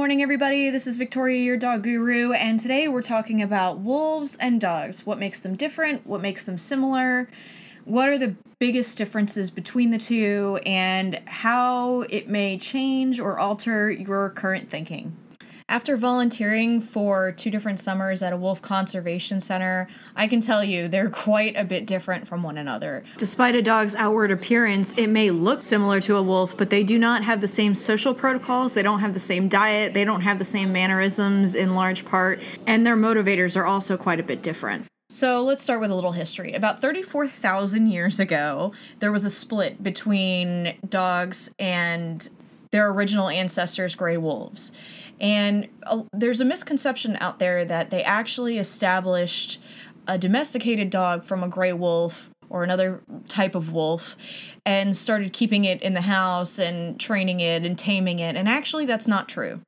Morning, everybody. This is Victoria, your dog guru, and today we're talking about wolves and dogs. What makes them different? What makes them similar? What are the biggest differences between the two, and how it may change or alter your current thinking? After volunteering for two different summers at a wolf conservation center, I can tell you they're quite a bit different from one another. Despite a dog's outward appearance, it may look similar to a wolf, but they do not have the same social protocols, they don't have the same diet, they don't have the same mannerisms in large part, and their motivators are also quite a bit different. So let's start with a little history. About 34,000 years ago, there was a split between dogs and their original ancestors, gray wolves. And uh, there's a misconception out there that they actually established a domesticated dog from a gray wolf or another type of wolf and started keeping it in the house and training it and taming it. And actually, that's not true.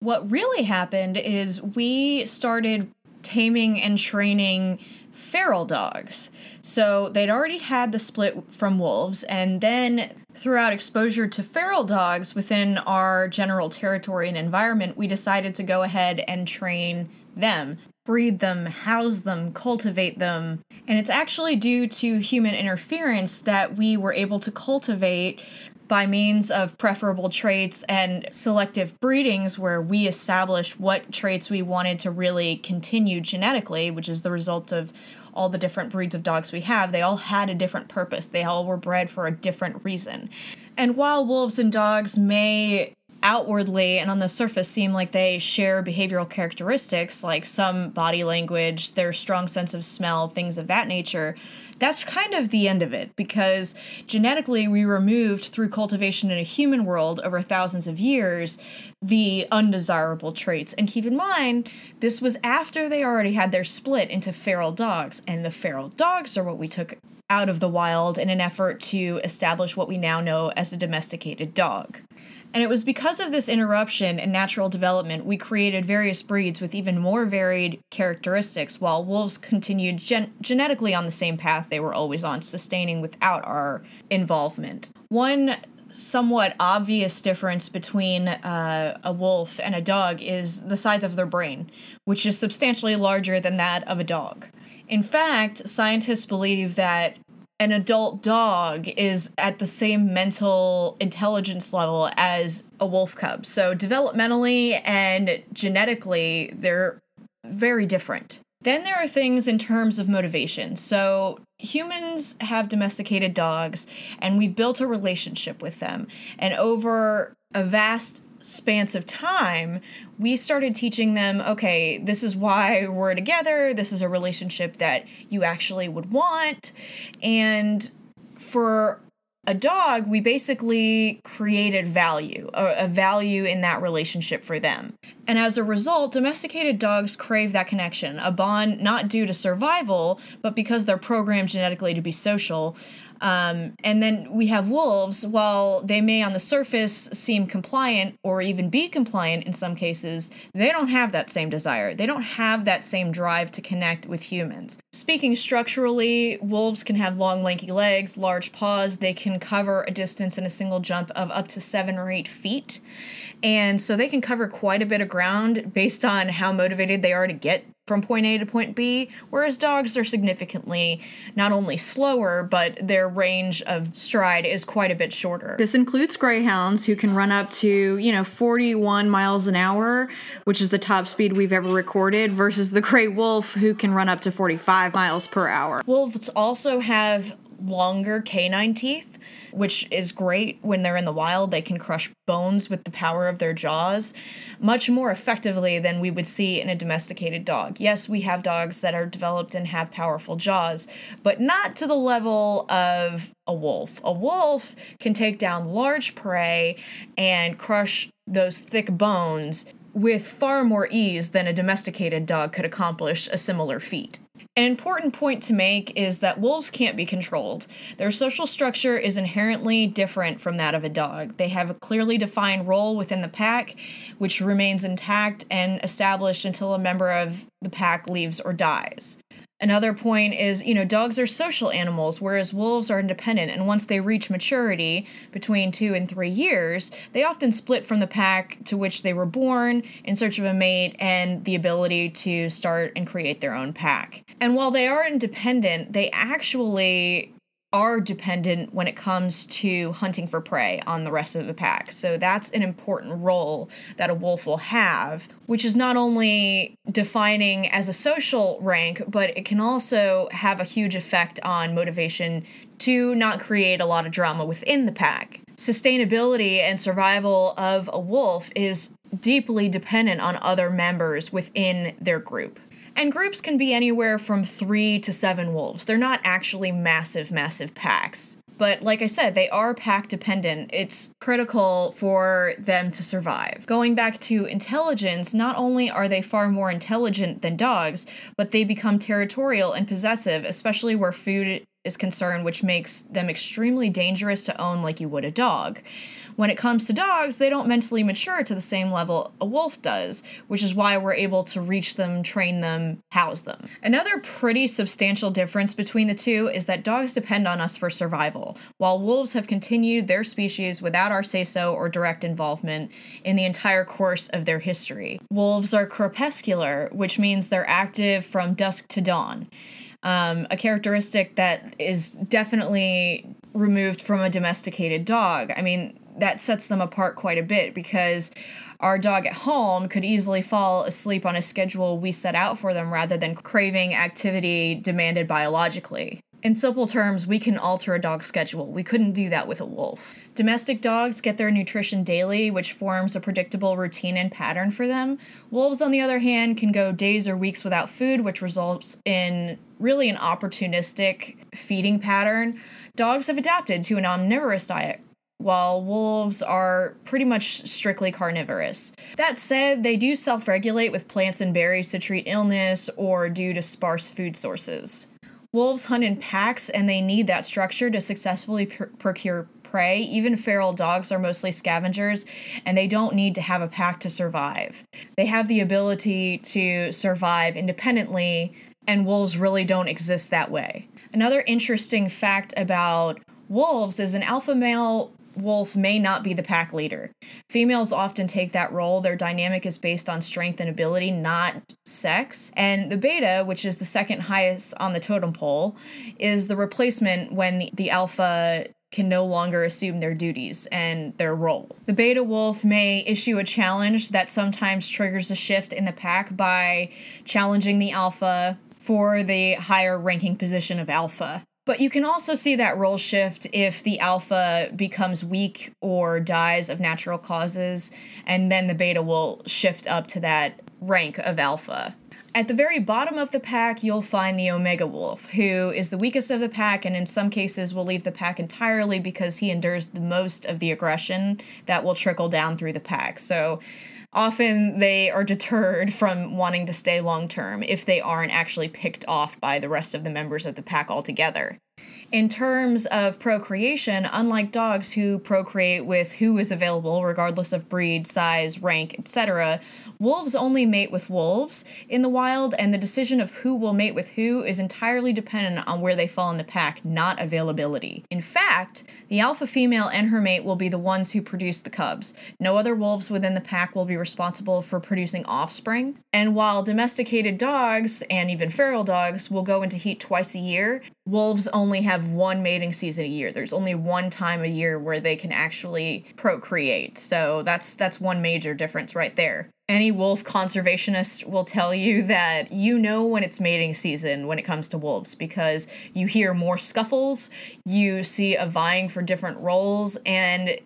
What really happened is we started taming and training feral dogs. So they'd already had the split from wolves, and then throughout exposure to feral dogs within our general territory and environment, we decided to go ahead and train them, breed them, house them, cultivate them. And it's actually due to human interference that we were able to cultivate by means of preferable traits and selective breedings where we established what traits we wanted to really continue genetically, which is the result of all the different breeds of dogs we have, they all had a different purpose. They all were bred for a different reason. And while wolves and dogs may outwardly and on the surface seem like they share behavioral characteristics like some body language, their strong sense of smell, things of that nature, that's kind of the end of it because genetically we removed through cultivation in a human world over thousands of years the undesirable traits. And keep in mind, this was after they already had their split into feral dogs, and the feral dogs are what we took out of the wild in an effort to establish what we now know as a domesticated dog. And it was because of this interruption in natural development we created various breeds with even more varied characteristics, while wolves continued gen- genetically on the same path they were always on, sustaining without our involvement. One somewhat obvious difference between uh, a wolf and a dog is the size of their brain, which is substantially larger than that of a dog. In fact, scientists believe that an adult dog is at the same mental intelligence level as a wolf cub. So, developmentally and genetically, they're very different. Then there are things in terms of motivation. So, humans have domesticated dogs and we've built a relationship with them. And over a vast spans of time, we started teaching them okay, this is why we're together, this is a relationship that you actually would want. And for a dog, we basically created value, a, a, value in that relationship for them. And as a result, domesticated dogs crave that connection, a bond not due to survival, but because they're programmed genetically to be social. Um, and then we have wolves, while they may on the surface seem compliant or even be compliant in some cases, they don't have that same desire. They don't have that same drive to connect with humans. Speaking structurally, wolves can have long, lanky legs, large paws. They can cover a distance in a single jump of up to seven or eight feet. And so they can cover quite a bit of ground based on how motivated they are to get from point A to point B, whereas dogs are significantly not only slower, but their range of stride is quite a bit shorter. This includes greyhounds who can run up to, you know, 41 miles an hour, which is the top speed we've ever recorded, versus the gray wolf who can run up to 45 miles per hour. Wolves also have longer canine teeth, which is great when they're in the wild. They can crush bones with the power of their jaws much more effectively than we would see in a domesticated dog. Yes, we have dogs that are developed and have powerful jaws, but not to the level of a wolf. A wolf can take down large prey and crush those thick bones with far more ease than a domesticated dog could accomplish a similar feat. An important point to make is that wolves can't be controlled. Their social structure is inherently different from that of a dog. They have a clearly defined role within the pack, which remains intact and established until a member of the pack leaves or dies. Another point is, you know, dogs are social animals, whereas wolves are independent. And once they reach maturity, between two and three years, they often split from the pack to which they were born in search of a mate and the ability to start and create their own pack. And while they are independent, they actually are dependent when it comes to hunting for prey on the rest of the pack. So that's an important role that a wolf will have, which is not only defining as a social rank, but it can also have a huge effect on motivation to not create a lot of drama within the pack. Sustainability and survival of a wolf is deeply dependent on other members within their group. And groups can be anywhere from three to seven wolves. They're not actually massive, massive packs. But like I said, they are pack dependent. It's critical for them to survive. Going back to intelligence, not only are they far more intelligent than dogs, but they become territorial and possessive, especially where food is concerned, which makes them extremely dangerous to own like you would a dog. When it comes to dogs, they don't mentally mature to the same level a wolf does, which is why we're able to reach them, train them, house them. Another pretty substantial difference between the two is that dogs depend on us for survival, while wolves have continued their species without our say so or direct involvement in the entire course of their history. Wolves are crepuscular, which means they're active from dusk to dawn. Um, a characteristic that is definitely removed from a domesticated dog. I mean, that sets them apart quite a bit because our dog at home could easily fall asleep on a schedule we set out for them rather than craving activity demanded biologically. In simple terms, we can alter a dog's schedule. We couldn't do that with a wolf. Domestic dogs get their nutrition daily, which forms a predictable routine and pattern for them. Wolves, on the other hand, can go days or weeks without food, which results in really an opportunistic feeding pattern. Dogs have adapted to an omnivorous diet, while wolves are pretty much strictly carnivorous. That said, they do self regulate with plants and berries to treat illness or due to sparse food sources. Wolves hunt in packs and they need that structure to successfully pr- procure prey. Even feral dogs are mostly scavengers and they don't need to have a pack to survive. They have the ability to survive independently, and wolves really don't exist that way. Another interesting fact about wolves is an alpha male wolf may not be the pack leader. Females often take that role. Their dynamic is based on strength and ability, not sex. And the beta, which is the second highest on the totem pole, is the replacement when the, the alpha can no longer assume their duties and their role. The beta wolf may issue a challenge that sometimes triggers a shift in the pack by challenging the alpha for the higher ranking position of alpha. But you can also see that role shift if the alpha becomes weak or dies of natural causes, and then the beta will shift up to that rank of alpha. At the very bottom of the pack, you'll find the Omega Wolf, who is the weakest of the pack and in some cases will leave the pack entirely because he endures the most of the aggression that will trickle down through the pack. So often they are deterred from wanting to stay long term if they aren't actually picked off by the rest of the members of the pack altogether in terms of procreation, unlike dogs who procreate with who is available, regardless of breed, size, rank, etc., wolves only mate with wolves in the wild, and the decision of who will mate with who is entirely dependent on where they fall in the pack, not availability. In fact, the alpha female and her mate will be the ones who produce the cubs. No other wolves within the pack will be responsible for producing offspring. And while domesticated dogs, and even feral dogs, will go into heat twice a year, wolves only have one mating season a year. There's only one time a year where they can actually procreate. So that's that's one major difference right there. Any wolf conservationist will tell you that you know when it's mating season when it comes to wolves because you hear more scuffles, you see a vying for different roles and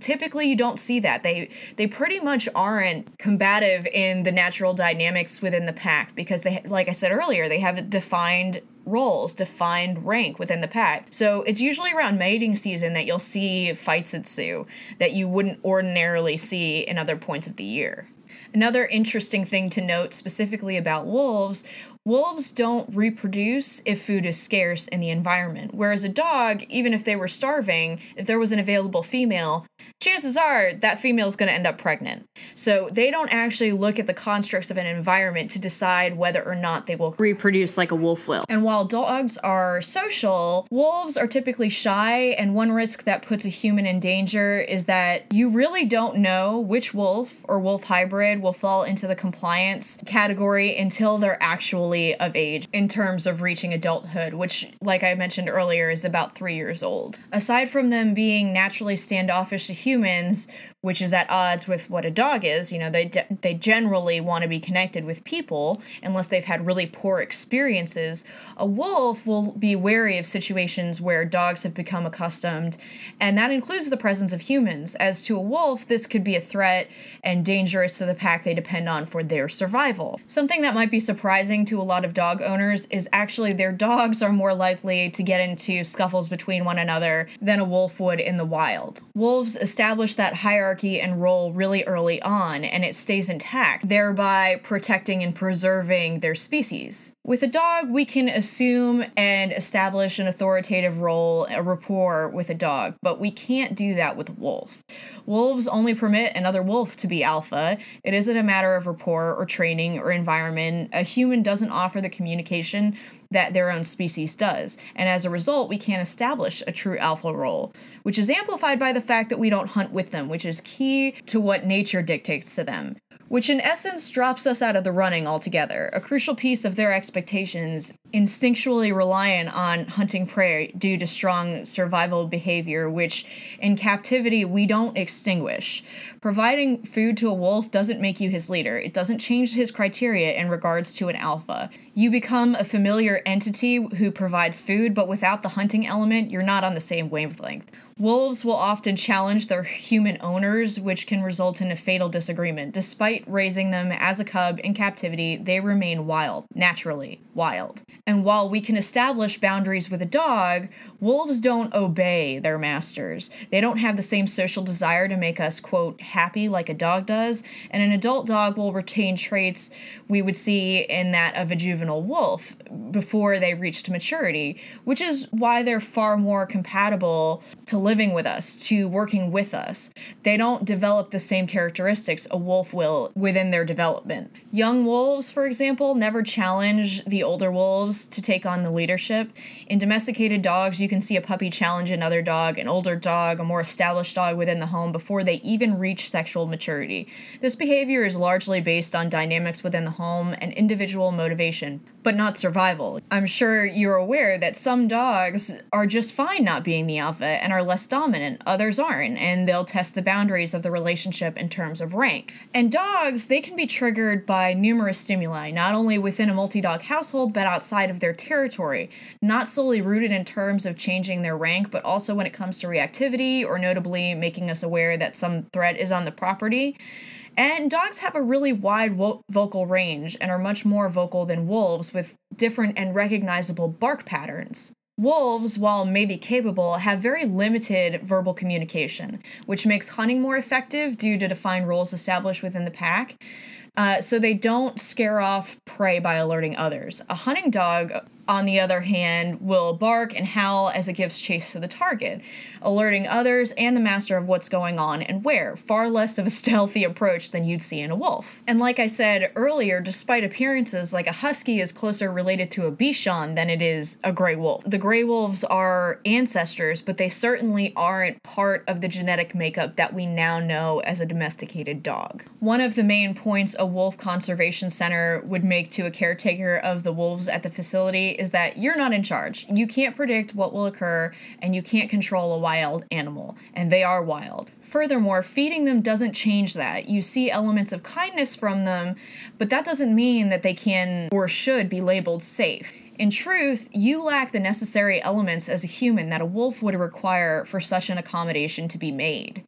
typically you don't see that they they pretty much aren't combative in the natural dynamics within the pack because they like i said earlier they have a defined roles, defined rank within the pack. So it's usually around mating season that you'll see fights ensue that you wouldn't ordinarily see in other points of the year. Another interesting thing to note specifically about wolves Wolves don't reproduce if food is scarce in the environment, whereas a dog, even if they were starving, if there was an available female, chances are that female is going to end up pregnant. So they don't actually look at the constructs of an environment to decide whether or not they will reproduce like a wolf will. And while dogs are social, wolves are typically shy, and one risk that puts a human in danger is that you really don't know which wolf or wolf hybrid will fall into the compliance category until they're actually of age in terms of reaching adulthood, which, like I mentioned earlier, is about three years old. Aside from them being naturally standoffish to humans, which is at odds with what a dog is, you know, they, de- they generally want to be connected with people unless they've had really poor experiences. A wolf will be wary of situations where dogs have become accustomed, and that includes the presence of humans. As to a wolf, this could be a threat and dangerous to the pack they depend on for their survival. Something that might be surprising to a lot of dog owners is actually their dogs are more likely to get into scuffles between one another than a wolf would in the wild. Wolves establish that hierarchy and role really early on, and it stays intact, thereby protecting and preserving their species. With a dog, we can assume and establish an authoritative role, a rapport with a dog, but we can't do that with a wolf. Wolves only permit another wolf to be alpha. It isn't a matter of rapport or training or environment. A human doesn't offer the communication that their own species does, and as a result, we can't establish a true alpha role, which is amplified by the fact that we don't hunt with them, which is key to what nature dictates to them which in essence drops us out of the running altogether, a crucial piece of their expectations, instinctually reliant on hunting prey due to strong survival behavior, which in captivity we don't extinguish. Providing food to a wolf doesn't make you his leader, it doesn't change his criteria in regards to an alpha. You become a familiar entity who provides food, but without the hunting element, you're not on the same wavelength. Wolves will often challenge their human owners, which can result in a fatal disagreement. Despite raising them as a cub in captivity, they remain wild, naturally wild. And while we can establish boundaries with a dog, wolves don't obey their masters. They don't have the same social desire to make us, quote, happy like a dog does, and an adult dog will retain traits we would see in that of a juvenile wolf before they reached maturity, which is why they're far more compatible to living with us, to working with us. They don't develop the same characteristics a wolf will within their development. Young wolves, for example, never challenge the older wolves to take on the leadership. In domesticated dogs, you can see a puppy challenge another dog, an older dog, a more established dog within the home before they even reach sexual maturity. This behavior is largely based on dynamics within the home and individual motivation, but not survival. I'm sure you're aware that some dogs are just fine not being the alpha and are less dominant, others aren't, and they'll test the boundaries of the relationship in terms of rank. And dogs, they can be triggered by numerous stimuli, not only within a multi dog household, but outside of their territory, not solely rooted in terms of changing their rank, but also when it comes to reactivity or notably making us aware that some threat is on the property. And dogs have a really wide vo- vocal range and are much more vocal than wolves with different and recognizable bark patterns. Wolves, while maybe capable, have very limited verbal communication, which makes hunting more effective due to defined roles established within the pack. Uh, so they don't scare off prey by alerting others. A hunting dog on the other hand, will bark and howl as it gives chase to the target, alerting others and the master of what's going on and where, far less of a stealthy approach than you'd see in a wolf. And like I said earlier, despite appearances, like a husky is closer related to a Bichon than it is a gray wolf. The gray wolves are ancestors, but they certainly aren't part of the genetic makeup that we now know as a domesticated dog. One of the main points a wolf conservation center would make to a caretaker of the wolves at the facility is that you're not in charge. You can't predict what will occur, and you can't control a wild animal, and they are wild. Furthermore, feeding them doesn't change that. You see elements of kindness from them, but that doesn't mean that they can or should be labeled safe. In truth, you lack the necessary elements as a human that a wolf would require for such an accommodation to be made.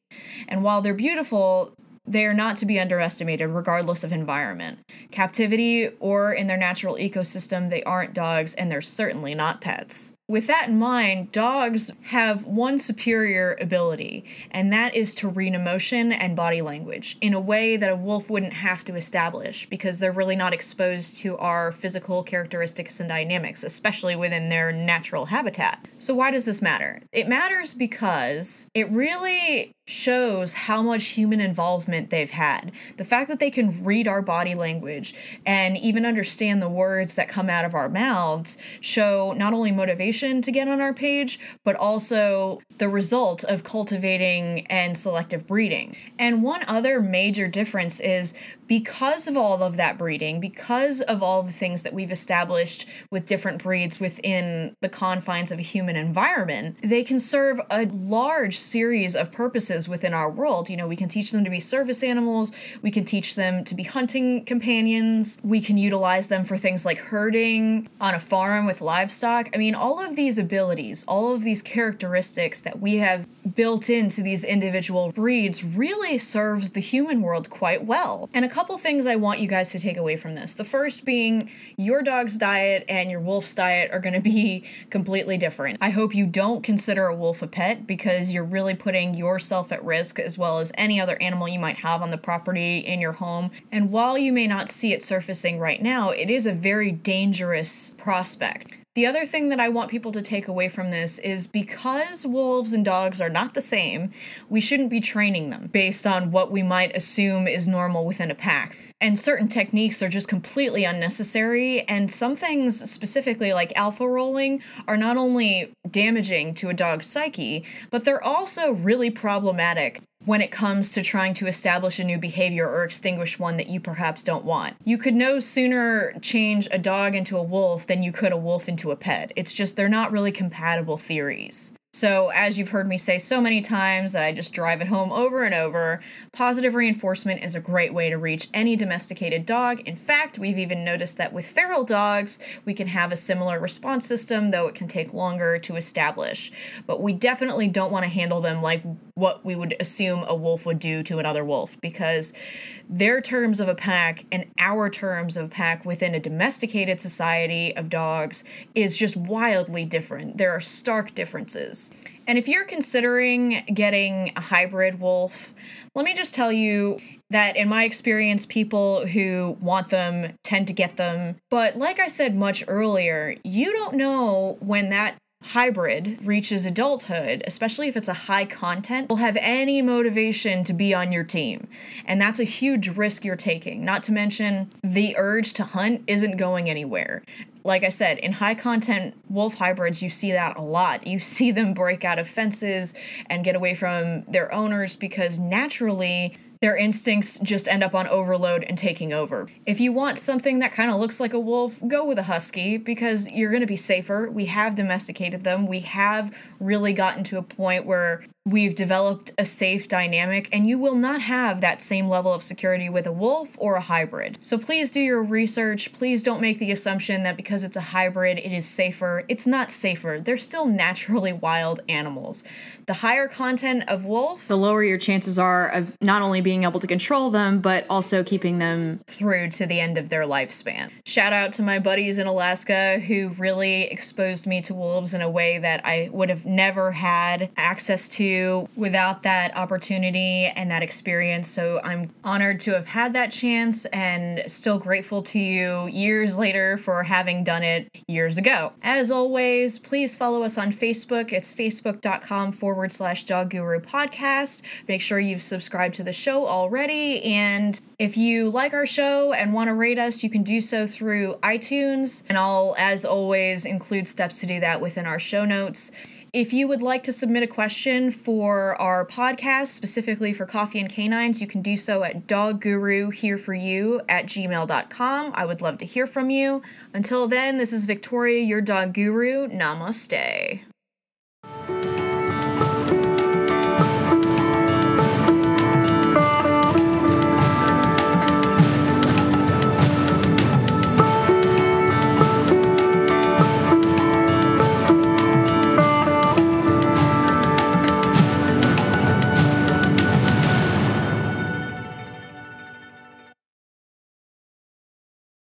And while they're beautiful, they are not to be underestimated regardless of environment. Captivity or in their natural ecosystem, they aren't dogs and they're certainly not pets. With that in mind, dogs have one superior ability, and that is to read emotion and body language in a way that a wolf wouldn't have to establish because they're really not exposed to our physical characteristics and dynamics, especially within their natural habitat. So, why does this matter? It matters because it really shows how much human involvement they've had. The fact that they can read our body language and even understand the words that come out of our mouths show not only motivation to get on our page, but also the result of cultivating and selective breeding. And one other major difference is because of all of that breeding, because of all the things that we've established with different breeds within the confines of a human environment, they can serve a large series of purposes within our world. You know, we can teach them to be service animals, we can teach them to be hunting companions, we can utilize them for things like herding on a farm with livestock. I mean, all of these abilities, all of these characteristics that we have built into these individual breeds really serves the human world quite well. And a couple things I want you guys to take away from this. The first being your dog's diet and your wolf's diet are going to be completely different. I hope you don't consider a wolf a pet because you're really putting yourself at risk as well as any other animal you might have on the property in your home. And while you may not see it surfacing right now, it is a very dangerous prospect. The other thing that I want people to take away from this is because wolves and dogs are not the same, we shouldn't be training them based on what we might assume is normal within a pack. And certain techniques are just completely unnecessary. And some things, specifically like alpha rolling, are not only damaging to a dog's psyche, but they're also really problematic when it comes to trying to establish a new behavior or extinguish one that you perhaps don't want. You could no sooner change a dog into a wolf than you could a wolf into a pet. It's just they're not really compatible theories. So, as you've heard me say so many times, I just drive it home over and over. Positive reinforcement is a great way to reach any domesticated dog. In fact, we've even noticed that with feral dogs, we can have a similar response system, though it can take longer to establish. But we definitely don't want to handle them like what we would assume a wolf would do to another wolf because their terms of a pack and our terms of pack within a domesticated society of dogs is just wildly different. There are stark differences. And if you're considering getting a hybrid wolf, let me just tell you that in my experience, people who want them tend to get them. But like I said much earlier, you don't know when that hybrid reaches adulthood, especially if it's a high content, will have any motivation to be on your team. And that's a huge risk you're taking. Not to mention, the urge to hunt isn't going anywhere. Like I said, in high content wolf hybrids, you see that a lot. You see them break out of fences and get away from their owners because naturally their instincts just end up on overload and taking over. If you want something that kind of looks like a wolf, go with a husky because you're going to be safer. We have domesticated them. We have really gotten to a point where we've developed a safe dynamic, and you will not have that same level of security with a wolf or a hybrid. So please do your research. Please don't make the assumption that because it's a hybrid, it is safer. It's not safer. They're still naturally wild animals. The higher content of wolf, the lower your chances are of not only being able to control them, but also keeping them through to the end of their lifespan. Shout out to my buddies in Alaska who really exposed me to wolves in a way that I would have never had access to without that opportunity and that experience. So I'm honored to have had that chance and still grateful to you years later for having done it years ago. As always, please follow us on Facebook. It's facebook.com forward slash dog guru podcast. Make sure you've subscribed to the show already. And if you like our show and want to rate us, you can do so through iTunes. And I'll, as always, include steps to do that within our show notes. If you would like to submit a question for our podcast, specifically for Coffee and Canines, you can do so at dogguruhereforyou at gmail.com. I would love to hear from you. Until then, this is Victoria, your dog guru. Namaste.